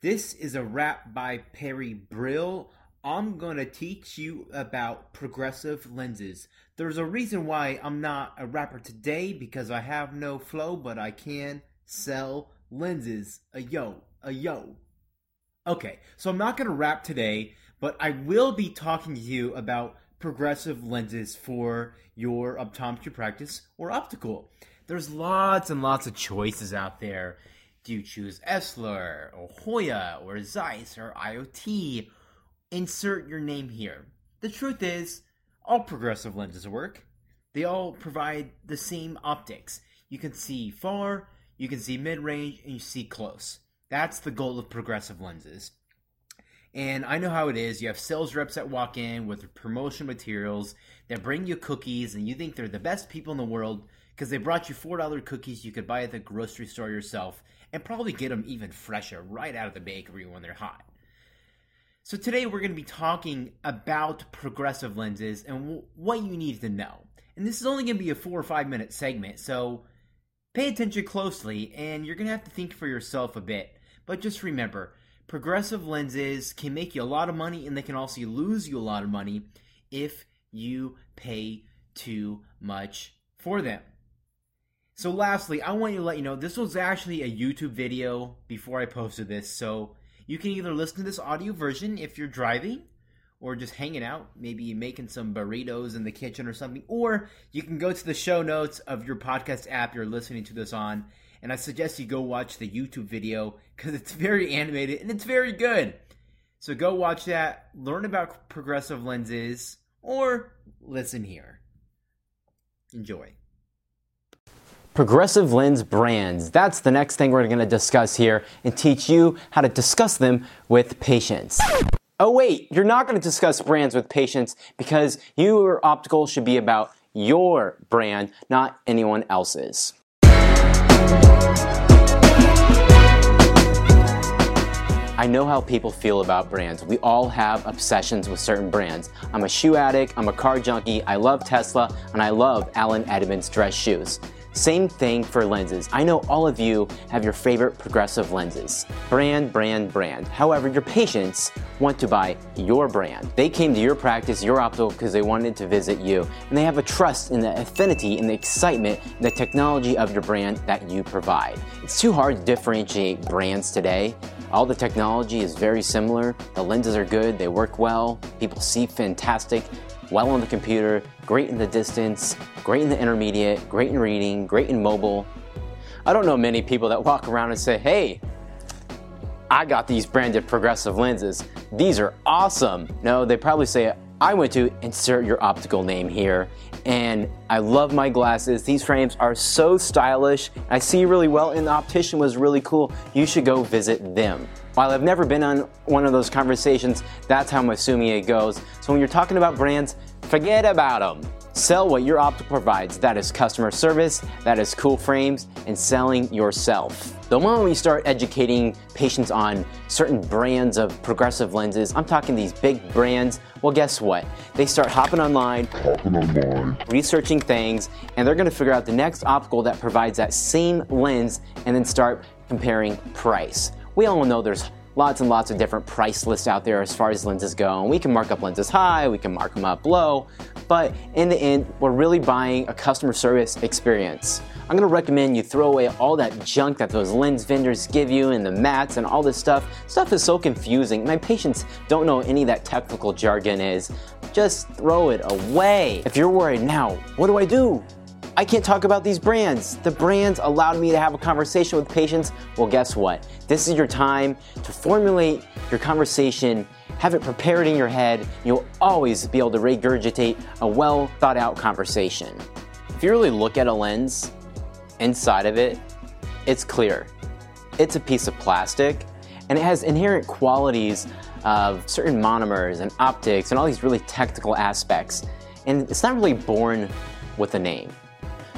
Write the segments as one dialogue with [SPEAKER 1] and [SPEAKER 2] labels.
[SPEAKER 1] This is a rap by Perry Brill. I'm going to teach you about progressive lenses. There's a reason why I'm not a rapper today because I have no flow, but I can sell lenses. A yo, a yo. Okay, so I'm not going to rap today, but I will be talking to you about progressive lenses for your optometry practice or optical. There's lots and lots of choices out there. Do you choose Essilor or Hoya or Zeiss or IOT? Insert your name here. The truth is, all progressive lenses work. They all provide the same optics. You can see far, you can see mid range, and you see close. That's the goal of progressive lenses. And I know how it is. You have sales reps that walk in with promotion materials that bring you cookies, and you think they're the best people in the world because they brought you $4 cookies you could buy at the grocery store yourself and probably get them even fresher right out of the bakery when they're hot. So, today we're going to be talking about progressive lenses and w- what you need to know. And this is only going to be a four or five minute segment, so pay attention closely and you're going to have to think for yourself a bit. But just remember, progressive lenses can make you a lot of money and they can also lose you a lot of money if you pay too much for them. So, lastly, I want you to let you know this was actually a YouTube video before I posted this. So, you can either listen to this audio version if you're driving or just hanging out, maybe making some burritos in the kitchen or something, or you can go to the show notes of your podcast app you're listening to this on. And I suggest you go watch the YouTube video because it's very animated and it's very good. So, go watch that, learn about progressive lenses, or listen here. Enjoy.
[SPEAKER 2] Progressive lens brands. That's the next thing we're going to discuss here and teach you how to discuss them with patients. Oh, wait, you're not going to discuss brands with patients because your optical should be about your brand, not anyone else's. I know how people feel about brands. We all have obsessions with certain brands. I'm a shoe addict, I'm a car junkie, I love Tesla, and I love Allen Edmonds dress shoes. Same thing for lenses. I know all of you have your favorite progressive lenses. Brand, brand, brand. However, your patients want to buy your brand. They came to your practice, your optical, because they wanted to visit you. And they have a trust in the affinity and the excitement, in the technology of your brand that you provide. It's too hard to differentiate brands today. All the technology is very similar. The lenses are good, they work well, people see fantastic, well on the computer, great in the distance, great in the intermediate, great in reading, great in mobile. I don't know many people that walk around and say, hey, I got these branded progressive lenses. These are awesome. No, they probably say, I went to insert your optical name here, and I love my glasses. These frames are so stylish. I see really well, and the optician was really cool. You should go visit them. While I've never been on one of those conversations, that's how I'm assuming it goes. So when you're talking about brands, forget about them. Sell what your optical provides. That is customer service, that is cool frames, and selling yourself. The moment we start educating patients on certain brands of progressive lenses, I'm talking these big brands, well, guess what? They start hopping online, hopping online, researching things, and they're gonna figure out the next optical that provides that same lens and then start comparing price. We all know there's lots and lots of different price lists out there as far as lenses go, and we can mark up lenses high, we can mark them up low, but in the end, we're really buying a customer service experience. I'm gonna recommend you throw away all that junk that those lens vendors give you and the mats and all this stuff. Stuff is so confusing. My patients don't know any of that technical jargon is. Just throw it away. If you're worried now, what do I do? I can't talk about these brands. The brands allowed me to have a conversation with patients. Well, guess what? This is your time to formulate your conversation, have it prepared in your head. You'll always be able to regurgitate a well thought out conversation. If you really look at a lens, inside of it, it's clear. It's a piece of plastic and it has inherent qualities of certain monomers and optics and all these really technical aspects. And it's not really born with a name.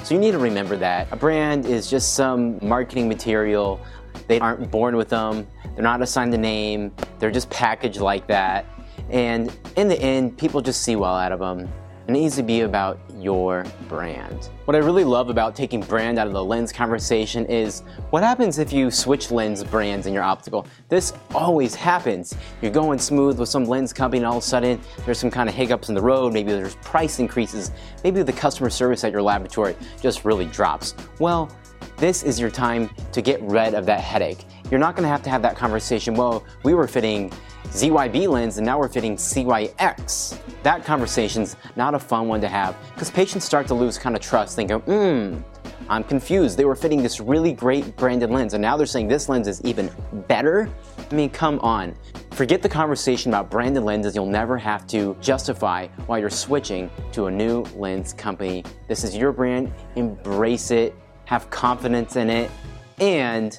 [SPEAKER 2] So you need to remember that. A brand is just some marketing material. They aren't born with them, they're not assigned a name, they're just packaged like that. And in the end, people just see well out of them. And it needs to be about your brand. What I really love about taking brand out of the lens conversation is what happens if you switch lens brands in your optical? This always happens. You're going smooth with some lens company, and all of a sudden there's some kind of hiccups in the road. Maybe there's price increases. Maybe the customer service at your laboratory just really drops. Well, this is your time to get rid of that headache. You're not going to have to have that conversation. Well, we were fitting ZYB lens and now we're fitting CYX. That conversation's not a fun one to have because patients start to lose kind of trust, thinking, hmm, I'm confused. They were fitting this really great branded lens and now they're saying this lens is even better? I mean, come on. Forget the conversation about branded lenses. You'll never have to justify why you're switching to a new lens company. This is your brand. Embrace it. Have confidence in it. And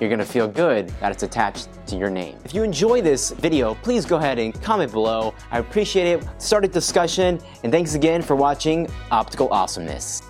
[SPEAKER 2] you're gonna feel good that it's attached to your name. If you enjoy this video, please go ahead and comment below. I appreciate it. Start a discussion, and thanks again for watching Optical Awesomeness.